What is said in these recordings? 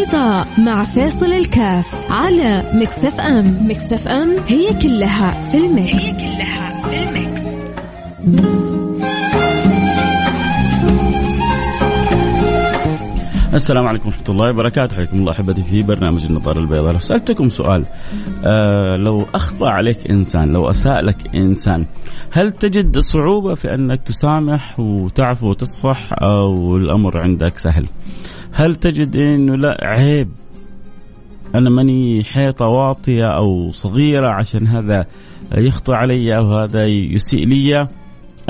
البيضاء مع فيصل الكاف على Mix FM. Mix FM هي كلها في ال mix, هي كلها في ال mix. السلام عليكم ورحمة الله وبركاته. حياكم الله أحبتي في برنامج النظارة البيضاء. لو سألتكم سؤال آه لو أخطأ عليك إنسان لو أساء لك إنسان هل تجد صعوبة في أنك تسامح وتعفو وتصفح أو الأمر عندك سهل؟ هل تجد أنه لا عيب أنا ماني حيطة واطية أو صغيرة عشان هذا يخطئ علي أو هذا يسيء لي؟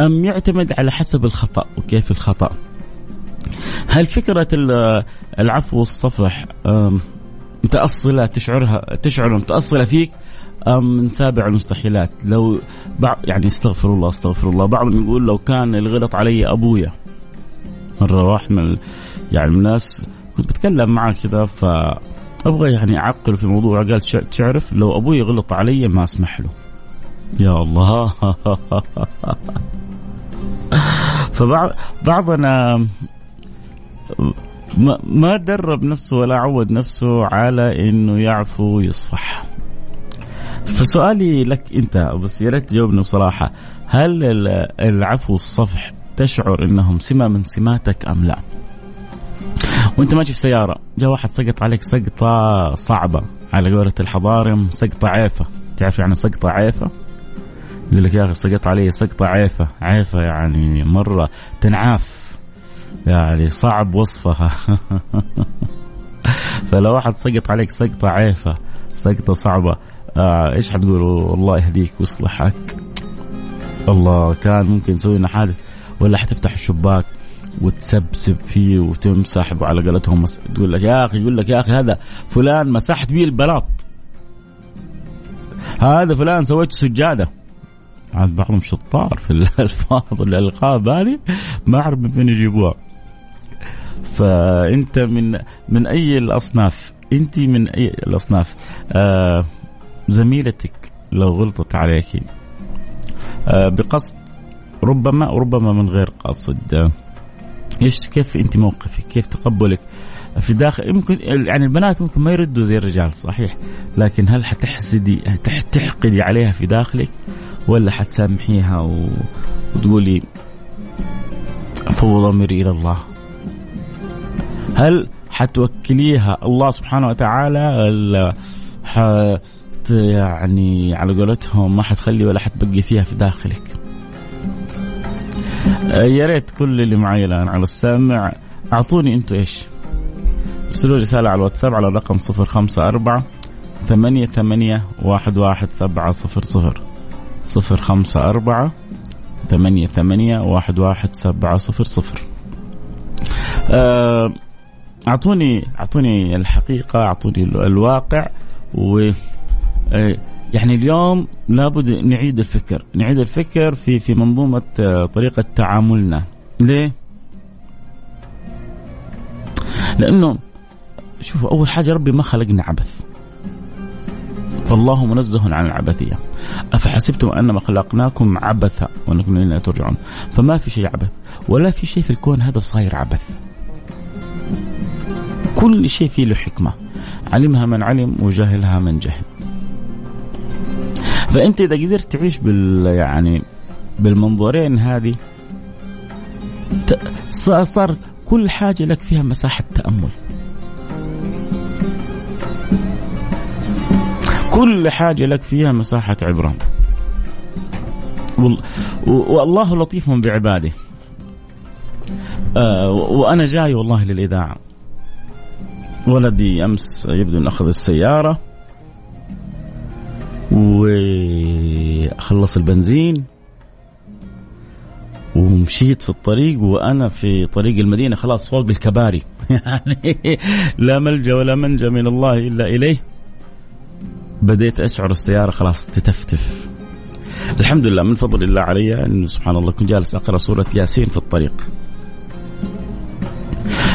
أم يعتمد على حسب الخطأ وكيف الخطأ؟ هل فكرة العفو والصفح متأصلة تشعرها تشعر متأصلة فيك؟ أم من سابع المستحيلات؟ لو بعض يعني استغفر الله استغفر الله. بعضهم يقول لو كان الغلط علي أبويا. مرة واحد من يعني الناس كنت بتكلم معه كذا ف أبغى يعني أعقله في موضوع. قال تعرف لو أبوي غلط علي ما أسمح له. يا الله. فبعض بعضنا ما درب نفسه ولا عود نفسه على إنه يعفو ويصفح. فسؤالي لك أنت بس يا ريت تجاوبني بصراحة. هل العفو والصفح تشعر إنهم سمة من سماتك أم لا؟ وانت ماشي في سيارة. جاء واحد سقط عليك سقطة صعبة على قولة الحضارم سقطة عيفة. تعرف يعني سقطة عيفة؟ يقول لك يا أخي سقط علي سقطة عيفة. عيفة يعني مرة تنعاف. يعني صعب وصفها. فلو واحد سقط عليك سقطة عيفة سقطة صعبة آه إيش حتقول؟ والله يهديك ويصلحك. الله كان ممكن تسوي لنا حادث ولا حتفتح الشباك. وتسبسب فيه وتمسح على قولتهم تقول لك يا أخي يقول لك يا أخي هذا فلان مسحت بيه البلاط. هذا فلان سويت سجادة. عاد بعضهم شطار في الالفاظ الألقاب هذه ما أعرف من فين يجيبوها. فأنت من من أي الأصناف؟ أنت من أي الأصناف؟ آه زميلتك لو غلطت عليك. آه بقصد ربما وربما من غير قصد. إيش كيف أنت موقفك؟ كيف تقبلك؟ في داخل يمكن يعني البنات ممكن ما يردوا زي الرجال صحيح. لكن هل حتحسدي تحقدي عليها في داخلك؟ ولا حتسامحيها و... وتقولي فوض أمري إلى الله؟ هل حتوكليها الله سبحانه وتعالى؟ ولا حت يعني على قولتهم ما حتخلي ولا حتبقي فيها في داخلك؟ يا ريت كل اللي معي الآن على السامع أعطوني أنتم إيش؟ ارسلوا رسالة على الواتساب على الرقم صفر خمسة أربعة ثمانية ثمانية واحد واحد سبعة صفر صفر. صفر خمسة أربعة ثمانية ثمانية واحد واحد سبعة صفر صفر. آه، أعطوني أعطوني الحقيقة أعطوني الواقع و آه، يعني اليوم لابد نعيد الفكر نعيد الفكر في في منظومة آه، طريقة تعاملنا. ليه؟ لأنه شوفوا أول حاجة ربي ما خلقنا عبث. فالله منزه عن العبثية. أفحسبتم أنما خلقناكم عبثا وأنكم إلينا ترجعون. فما في شيء عبث ولا في شيء في الكون هذا صاير عبث. كل شيء فيه له حكمة. علمها من علم وجهلها من جهل. فأنت إذا قدرت تعيش بال يعني بالمنظورين هذه صار كل حاجة لك فيها مساحة تأمل. كل حاجة لك فيها مساحة عبرة. والله لطيف بعباده. آه وأنا جاي والله للإذاعة. ولدي أمس يبدو أن أخذ السيارة. وخلص البنزين ومشيت في الطريق وأنا في طريق المدينة خلاص فوق الكباري يعني لا ملجأ ولا منجأ من الله إلا إليه. بديت أشعر السيارة خلاص تتفتف. الحمد لله من فضل الله علي انه سبحان الله كنت جالس أقرأ سورة ياسين في الطريق.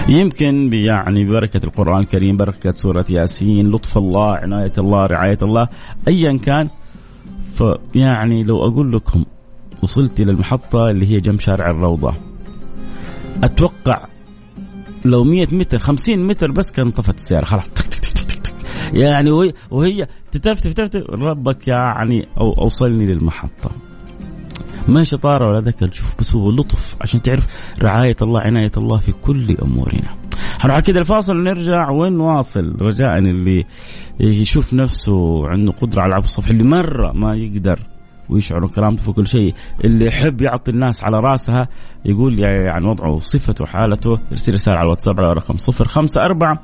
يمكن يعني ببركة القرآن الكريم بركة سورة ياسين لطف الله عناية الله رعاية الله أيا كان. فيعني لو أقول لكم وصلت إلى المحطة اللي هي جنب شارع الروضة أتوقع لو 100 متر 50 متر بس كان طفت السيارة خلاص. تك تك تك تك تك. يعني وهي, تتفتف تفتف ربك يعني أو أوصلني للمحطة. ما شطارة ولا ذكر. شوف بس هو لطف عشان تعرف رعاية الله عناية الله في كل أمورنا. حنروح كده الفاصل ونرجع ونواصل. رجاء اللي يشوف نفسه عنده قدرة على العفو الصفحي اللي مرة ما يقدر ويشعر كرامته في كل شيء اللي يحب يعطي الناس على راسها يقول يعني وضعه صفته حالته يرسل رسالة على الواتساب على رقم صفر خمسة أربعة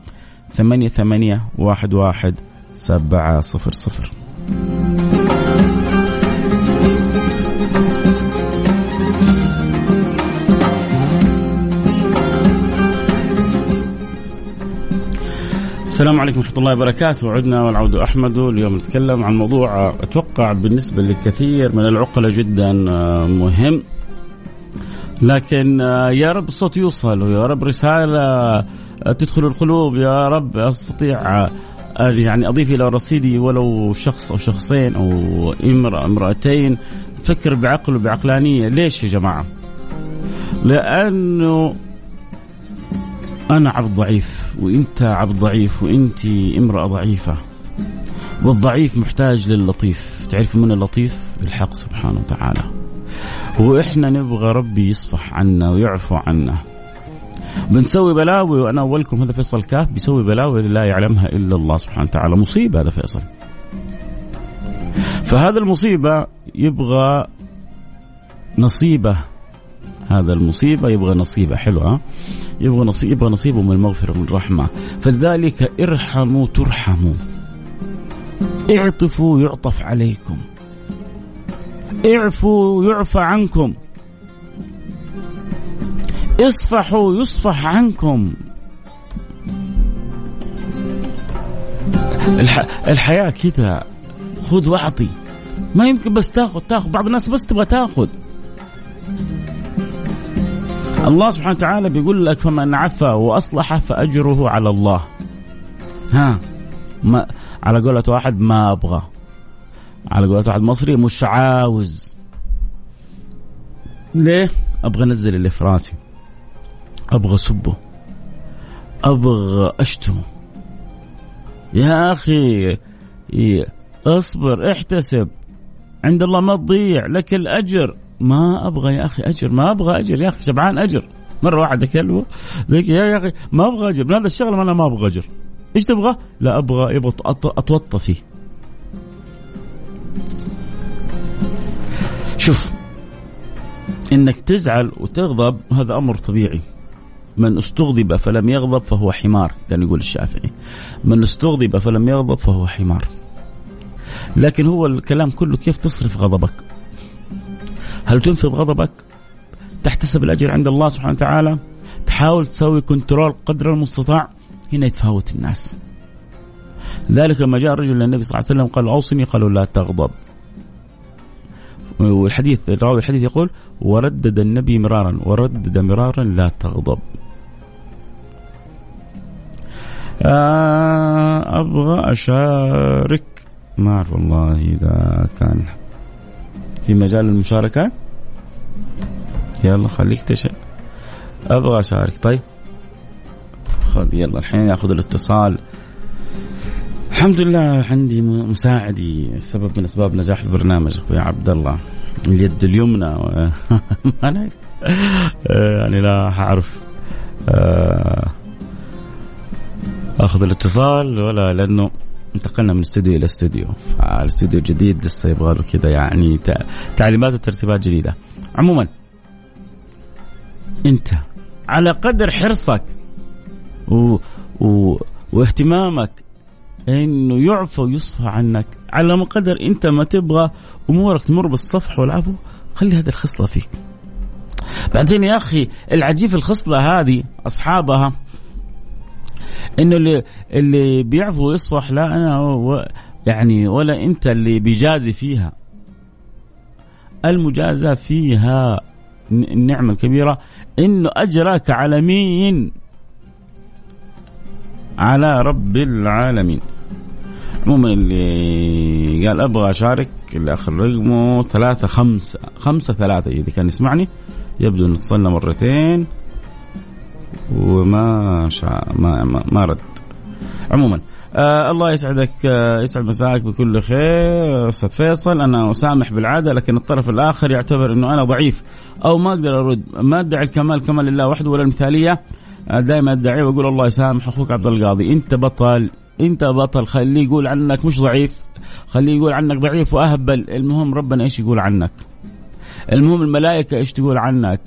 ثمانية ثمانية واحد واحد سبعة صفر صفر. السلام عليكم ورحمة الله وبركاته. عدنا والعود أحمد. اليوم نتكلم عن موضوع أتوقع بالنسبة للكثير من العقلاء جدا آه، مهم. لكن آه، يا رب الصوت يوصل ويا رب رسالة آه، تدخل القلوب يا رب. أستطيع يعني أضيف إلى رصيدي ولو شخص أو شخصين أو امرأة امرأتين. تفكر بعقل وبعقلانية. ليش يا جماعة؟ لأنه أنا عبد ضعيف وأنت عبد ضعيف وأنت امرأة ضعيفة. والضعيف محتاج للطيف. تعرف من اللطيف؟ الحق سبحانه وتعالى. وإحنا نبغى ربي يصفح عنا ويعفو عنا. بنسوي بلاوي وأنا أولكم هذا فيصل كاف بيسوي بلاوي لا يعلمها إلا الله سبحانه وتعالى. مصيبة هذا فيصل. فهذا المصيبة يبغى نصيبة هذا المصيبه يبغى نصيبه حلوة يبغى نصيب يبغى نصيبه من المغفرة ومن الرحمة. فلذلك ارحموا ترحموا. اعطفوا يعطف عليكم. اعفوا يعفى عنكم. اصفحوا يصفح عنكم. الح... الحياة كذا خذ واعطي. ما يمكن بس تاخذ تاخذ. بعض الناس بس تبغى تاخذ. الله سبحانه وتعالى بيقول لك فمن عفا واصلح فاجره على الله. ها. ما على قولة واحد ما أبغى. على قولة واحد مصري مش عاوز. ليه؟ أبغى أنزل اللي في راسي. أبغى أسبه. أبغى أشتمه. يا أخي أصبر احتسب. عند الله ما تضيع لك الأجر. ما أبغى يا أخي أجر ما أبغى أجر يا أخي شبعان أجر. مرة واحد اكلمه زي يا أخي ما أبغى أجر. من هذا الشغل أنا ما أبغى أجر. إيش تبغى؟ لا أبغى يبغى أتوطى فيه. شوف إنك تزعل وتغضب هذا أمر طبيعي. من استغضب فلم يغضب فهو حمار كان يقول الشافعي. من استغضب فلم يغضب فهو حمار. لكن هو الكلام كله كيف تصرف غضبك؟ هل تنفذ غضبك؟ تحتسب الأجر عند الله سبحانه وتعالى؟ تحاول تسوي كنترول قدر المستطاع؟ هنا يتفاوت الناس. ذلك لما جاء رجل للنبي صلى الله عليه وسلم قال أوصني قالوا لا تغضب. والحديث الراوي الحديث يقول وردد النبي مرارا وردد مرارا لا تغضب. آه أبغى أشارك. ما اعرف والله إذا كان في مجال المشاركة. يلا خليك تشاء أبغى أشارك. طيب. خذ يلا الحين ياخذ الاتصال. الحمد لله عندي مساعدي سبب من أسباب نجاح البرنامج أخوي عبد الله اليد اليمنى أنا يعني لا حعرف آه، أخذ الاتصال ولا لأنه انتقلنا من استوديو إلى استوديو. فالاستوديو الجديد لسه يبغى له كذا يعني تعليمات وترتيبات جديدة. عموما انت على قدر حرصك و... و... واهتمامك انه يعفى ويصفى عنك. على قدر انت ما تبغى امورك تمر بالصفح والعفو خلي هذه الخصلة فيك. بعدين يا أخي العجيب في الخصلة هذه أصحابها إنه اللي اللي بيعفو ويصفح لا أنا و يعني ولا أنت اللي بيجازي فيها. المجازاة فيها النعمة الكبيرة إنه اجرك على مين على رب العالمين. عموما اللي قال أبغى أشارك اللي آخر رقمه ثلاثة خمسة خمسة ثلاثة إذا كان يسمعني. يبدو إنه اتصلنا مرتين. وما شاء ما ما, ما رد. عموما آه الله يسعدك آه يسعد مساك بكل خير. أستاذ فيصل أنا أسامح بالعادة لكن الطرف الآخر يعتبر إنه أنا ضعيف أو ما أقدر أرد. ما أدعي الكمال كمال لله وحده ولا المثالية. آه دائما أدعي وأقول الله يسامح أخوك عبد القاضي. أنت بطل أنت بطل. خليه يقول عنك مش ضعيف خليه يقول عنك ضعيف وأهبل. المهم ربنا إيش يقول عنك؟ المهم الملائكة إيش تقول عنك؟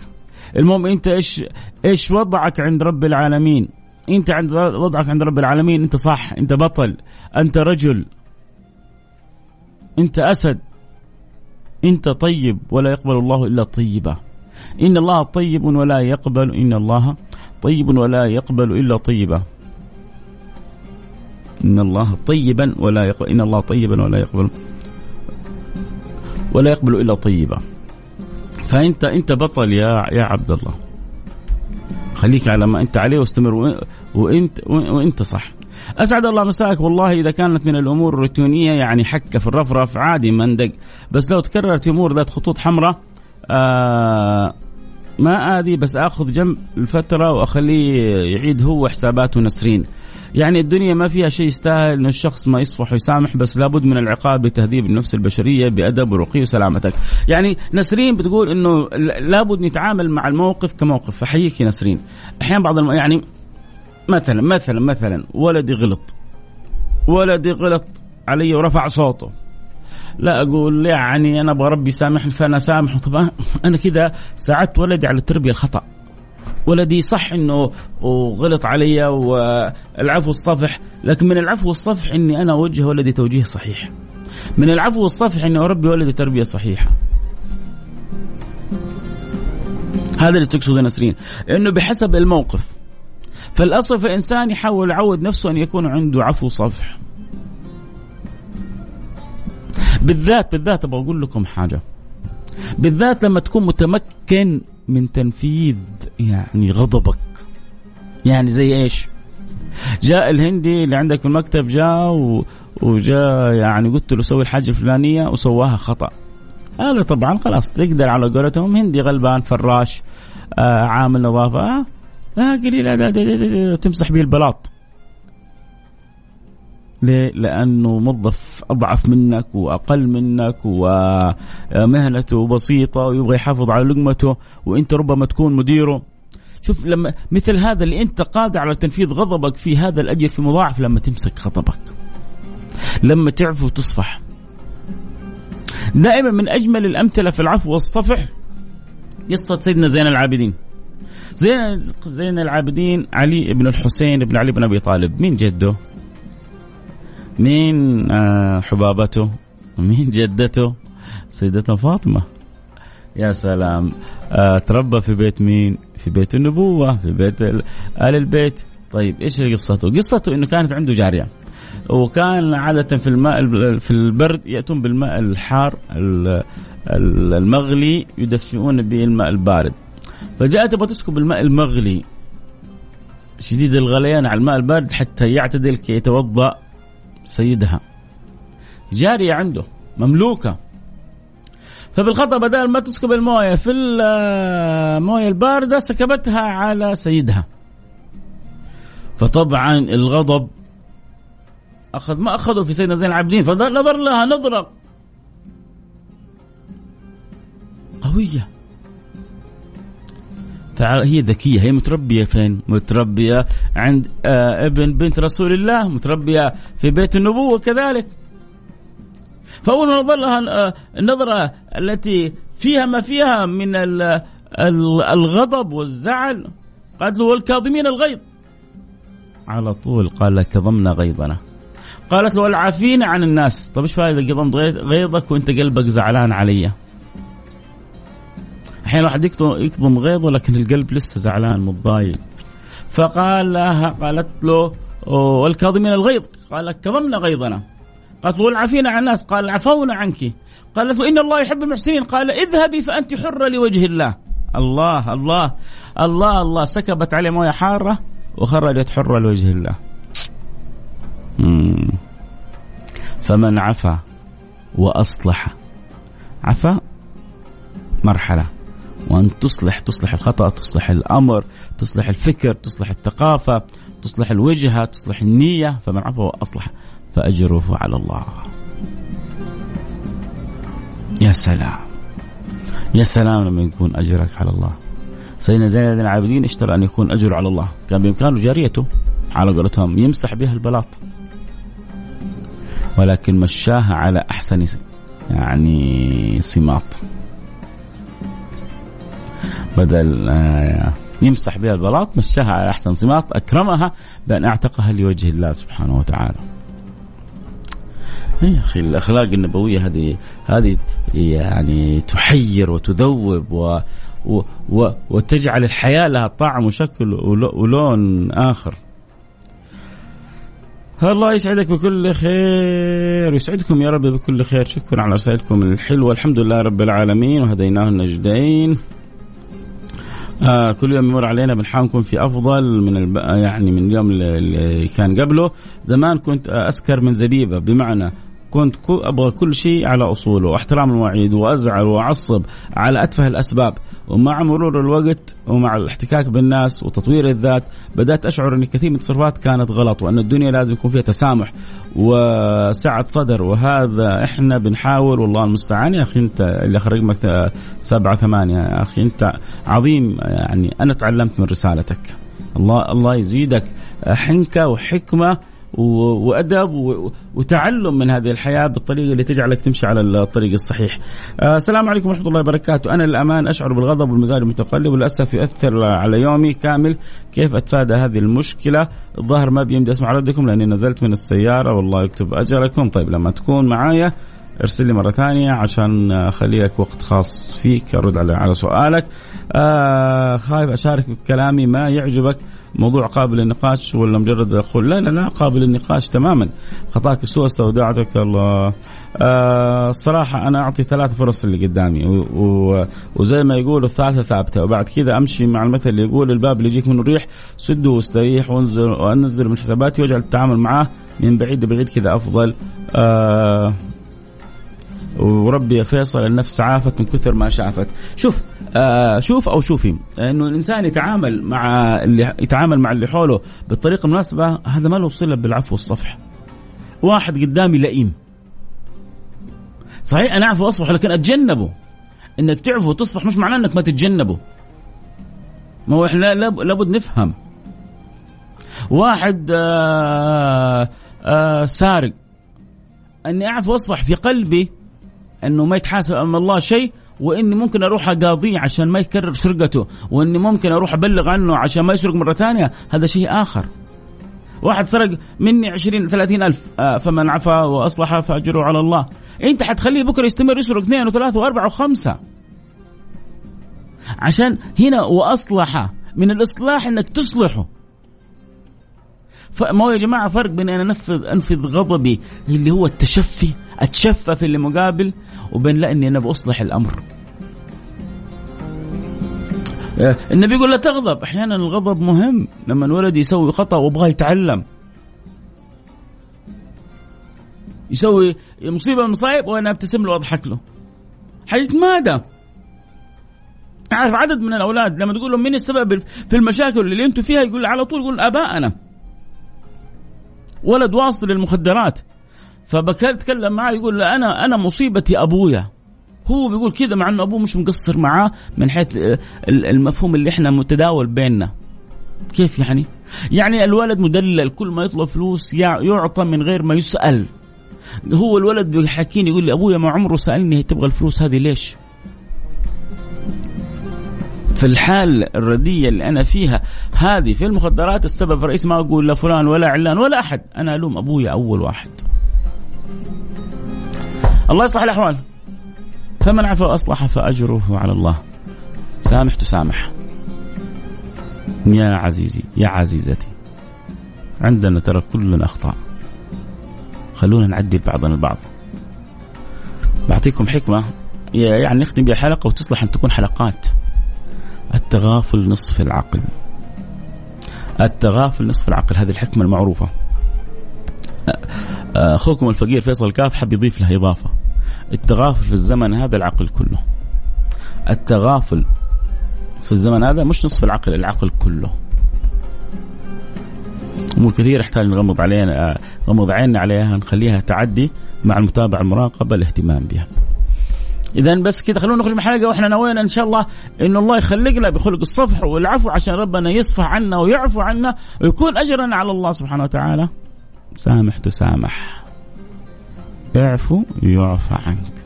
المهم أنت إيش إيش وضعك عند رب العالمين؟ انت عند وضعك عند رب العالمين انت صح انت بطل انت رجل انت أسد انت طيب ولا يقبل الله إلا طيبا إن الله طيب ولا يقبل إن الله طيب ولا يقبل إلا طيبا إن الله طيبا ولا يقبل إن الله طيبا ولا يقبل ولا يقبل إلا طيبا فأنت أنت بطل يا يا عبد الله. خليك على ما أنت عليه واستمر. وانت وإنت صح. أسعد الله مساك والله إذا كانت من الأمور الروتينية يعني حكه في الرفرف عادي ما ندق. بس لو تكررت امور ذات خطوط حمراء آه ما آذي بس آخذ جنب الفترة وأخليه يعيد هو حساباته نسرين. يعني الدنيا ما فيها شيء يستاهل ان الشخص ما يصفح ويسامح بس لابد من العقاب بتهذيب النفس البشرية بأدب ورقي وسلامتك. يعني نسرين بتقول إنه لابد نتعامل مع الموقف كموقف. فحييك نسرين. أحيانا بعض الم... يعني مثلا مثلا مثلا ولدي غلط. ولدي غلط علي ورفع صوته. لا أقول يعني أنا أبغى ربي يسامحني فأنا سامحه. طبعا أنا كذا ساعدت ولدي على التربيه الخطأ. ولدي صح إنه وغلط علي والعفو والصفح لكن من العفو والصفح إني أنا أوجه ولدي توجيه صحيح. من العفو والصفح إني أربي ولدي تربية صحيحة. هذا اللي تقصده نسرين إنه بحسب الموقف. فالاصل في الإنسان يحاول يعود نفسه أن يكون عنده عفو صفح. بالذات بالذات أبغى أقول لكم حاجة. بالذات لما تكون متمكن من تنفيذ يعني غضبك. يعني زي إيش؟ جاء الهندي اللي عندك في المكتب جاء و... وجاء يعني قلت له سوي الحاجة الفلانية وسواها خطأ. هذا طبعا خلاص تقدر على قولتهم هندي غلبان فراش آه عامل نظافة آه, آه قليل تمسح به البلاط. ليه؟ لأنه موظف أضعف منك وأقل منك ومهنته بسيطة ويبغى يحافظ على لقمته وأنت ربما تكون مديره. شوف لما مثل هذا اللي أنت قادر على تنفيذ غضبك في هذا الأجر في مضاعف لما تمسك غضبك. لما تعفو وتصفح. دائما من أجمل الأمثلة في العفو والصفح قصة سيدنا زين العابدين. زين زين العابدين علي بن الحسين بن علي بن أبي طالب. مين جده؟ مين آه، حبابته مين جدته سيدتنا فاطمة. يا سلام. آه تربى في بيت مين؟ في بيت النبوة في بيت آل البيت. طيب إيش قصته؟ قصته إنه كانت عنده جارية. وكان عادة في الماء في البرد يأتون بالماء الحار المغلي يدفئون به الماء البارد. فجاءت تبغى تسكب الماء المغلي شديد الغليان على الماء البارد حتى يعتدل كي يتوضأ. سيدها. جارية عنده مملوكة. فبالخطأ بدل ما تسكب الموية في الموية الباردة سكبتها على سيدها. فطبعا الغضب أخذ ما أخذه في سيدنا زين العابدين فنظر لها نظرة قوية. فهي ذكية هي متربية فين؟ متربية عند آه ابن بنت رسول الله متربية في بيت النبوة كذلك. فأول ما نظر لها آه النظرة التي فيها ما فيها من الغضب والزعل. قالت له والكاظمين الغيظ. على طول قال كظمنا غيظنا. قالت له والعافين عن الناس. طيب إيش فائدة كظمت غيظك وأنت قلبك زعلان علي. أحيانا الواحد يكظم غيظه لكن القلب لسه زعلان متضايق. فقال لها قالت له والكاظمين الغيظ. قال كظمنا غيظنا. قالت له والعافين عن الناس. قال عفونا عنك. قالت له إن الله يحب المحسنين. قال اذهبي فأنت حره لوجه الله. الله الله الله الله. سكبت عليه مويه حارة وخرجت حرة لوجه الله. فمن عفا وأصلح عفا مرحلة. وأن تصلح تصلح الخطأ تصلح الأمر تصلح الفكر تصلح الثقافة تصلح الوجهة تصلح النية فمن عفا وأصلح فأجره على الله. يا سلام. يا سلام لما يكون أجرك على الله. سيدنا زين العابدين اشترى أن يكون أجره على الله. كان بإمكانه جاريته على قولتهم يمسح بها البلاط. ولكن مشاها على أحسن يعني سماط بدل آه، يمسح بها البلاط مشاها على أحسن سماط أكرمها بأن أعتقها لوجه الله سبحانه وتعالى. يا أخي الأخلاق النبوية هذه هذه يعني تحير وتذوب و و و وتجعل الحياة لها طعم وشكل ولون آخر. الله يسعدك بكل خير ويسعدكم يا رب بكل خير. شكرا على رسائلكم الحلوة. الحمد لله رب العالمين وهديناه النجدين. آه كل يوم يمر علينا بنحاول نكون في أفضل من الب... يعني من اليوم اللي كان قبله. زمان كنت أسكر من زبيبة بمعنى كنت أبغى كل شيء على أصوله واحترام المواعيد وأزعل وأعصب على أتفه الأسباب. ومع مرور الوقت ومع الاحتكاك بالناس وتطوير الذات بدأت أشعر أن كثير من التصرفات كانت غلط وأن الدنيا لازم يكون فيها تسامح وسعة صدر. وهذا إحنا بنحاول والله المستعان يا أخي أنت اللي أخر رقمك سبعة ثمانية. يا أخي أنت عظيم يعني أنا تعلمت من رسالتك. الله الله يزيدك حنكة وحكمة وأدب وتعلم من هذه الحياة بالطريقة اللي تجعلك تمشي على الطريق الصحيح. آه، السلام عليكم ورحمة الله وبركاته، أنا للأمان أشعر بالغضب والمزاج المتقلب وللأسف يؤثر على يومي كامل، كيف أتفادى هذه المشكلة؟ الظاهر ما بيمدي أسمع ردكم لأني نزلت من السيارة والله يكتب أجركم، طيب لما تكون معايا ارسل لي مرة ثانية عشان اخلي لك وقت خاص فيك أرد على على سؤالك. آه خايف أشارك بكلامي ما يعجبك موضوع قابل للنقاش ولا مجرد أقول لا لا لا قابل للنقاش تماما. خطاك السوء استودعتك الله. آه الصراحة أنا أعطي ثلاث فرص اللي قدامي وزي ما يقولوا الثالثة ثابتة. وبعد كذا أمشي مع المثل اللي يقول الباب اللي يجيك منه الريح سده واستريح وانزل وأنزل من حساباتي واجعل التعامل معاه من بعيد لبعيد كذا أفضل. آه وربي يا فيصل النفس عافت من كثر ما شافت. شوف آه شوف أو شوفي. إنه الإنسان يتعامل مع اللي يتعامل مع اللي حوله بالطريقة المناسبة هذا ما له صلة بالعفو والصفح. واحد قدامي لئيم. صحيح أنا اعفو واصفح لكن أتجنبه. إنك تعفو وتصفح مش معناه إنك ما تتجنبه. ما هو إحنا لابد نفهم. واحد آه آه سارق. إني اعفو واصفح في قلبي انه ما يتحاسب أمام الله شيء وإني ممكن أروح أقاضيه عشان ما يكرر سرقته وإني ممكن أروح أبلغ عنه عشان ما يسرق مرة ثانية هذا شيء آخر. واحد سرق مني 20 30 ألف آه، فمن عفا وأصلح فأجره على الله. أنت حتخليه بكرة يستمر يسرق اثنين وثلاثة وأربعة وخمسة. عشان هنا وأصلح من الإصلاح أنك تصلحه. فما هو يا جماعة فرق بين أن أنفذ أنفذ غضبي اللي هو التشفي أتشفى في اللي مقابل وبين لا إني أنا بأصلح الأمر. آه، النبي يقول لا تغضب. أحيانا الغضب مهم. لما الولد يسوي خطأ وابغاه يتعلم. يسوي مصيبة من المصايب وأنا أبتسم له وأضحك له. حيتمادى أعرف عدد من الأولاد لما تقول لهم مين السبب في المشاكل اللي أنتم فيها يقول على طول يقول ابائنا ولد واصل للمخدرات فبكر تكلم معاه يقول أنا أنا مصيبتي أبويا هو بيقول كذا مع إنه أبوه مش مقصر معاه من حيث المفهوم اللي إحنا متداول بيننا كيف يعني؟ يعني الولد مدلل كل ما يطلب فلوس يعطى من غير ما يسأل هو الولد بيحكيني يقول لي أبويا ما عمره سألني تبغى الفلوس هذه ليش؟ في الحال الردية اللي أنا فيها هذه في المخدرات السبب الرئيسي ما أقول لا فلان ولا علان ولا أحد. أنا ألوم أبويا أول واحد. الله يصلح الأحوال. فمن عفا وأصلح فأجره على الله. سامح تسامح. يا عزيزي يا عزيزتي. عندنا ترى كلنا اخطاء خلونا نعدل بعضنا البعض. بعطيكم حكمة. يعني نختم بها حلقه وتصلح أن تكون حلقات. التغافل نصف العقل. التغافل نصف العقل هذه الحكمة المعروفة. أخوكم الفقير فيصل كاف حب يضيف لها إضافة. التغافل في الزمن هذا العقل كله. التغافل في الزمن هذا مش نصف العقل العقل كله. أمور كثير يحتاج نغمض عليها نغمض عيننا عليها نخليها تعدي مع المتابعة المراقبة الاهتمام بها. اذا بس كذا خلونا نخرج من الحلقة وإحنا نوينا إن شاء الله انه الله يخلقنا بخلق الصفح والعفو عشان ربنا يصفح عنا ويعفو عنا ويكون اجرنا على الله سبحانه وتعالى. سامح تسامح. اعفو يعفى عنك.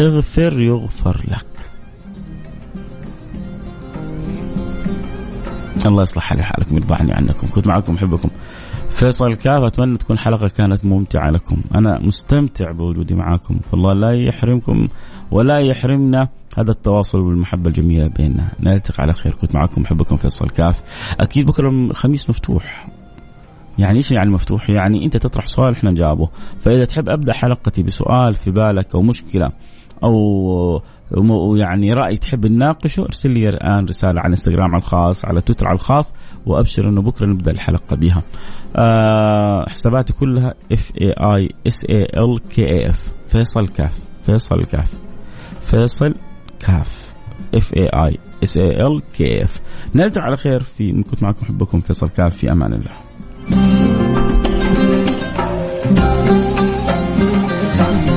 اغفر يغفر لك. الله يصلح حالي حالكم يرضى عني عنكم كنت معكم أحبكم فيصل كاف أتمنى تكون حلقة كانت ممتعة لكم. أنا مستمتع بوجودي معاكم. فالله لا يحرمكم ولا يحرمنا. هذا التواصل والمحبة الجميلة بيننا. نلتقي على خير. كنت معكم أحبكم فيصل كاف. أكيد بكرة الخميس مفتوح. يعني إيش يعني مفتوح؟ يعني أنت تطرح سؤال إحنا نجاوبه، فإذا تحب أبدأ حلقتي بسؤال في بالك أو مشكلة أو ويعني رأي تحب نناقشه ارسل لي الآن رسالة على الانستغرام على الخاص على تويتر على الخاص وأبشر إنه بكرة نبدأ الحلقة بها. آه حساباتي كلها F A I S A L K A F فيصل كاف. فيصل كاف. فيصل كاف. F A I S A L K F نلتقي على خير في كنت معكم أحبكم فيصل كاف. في أمان الله.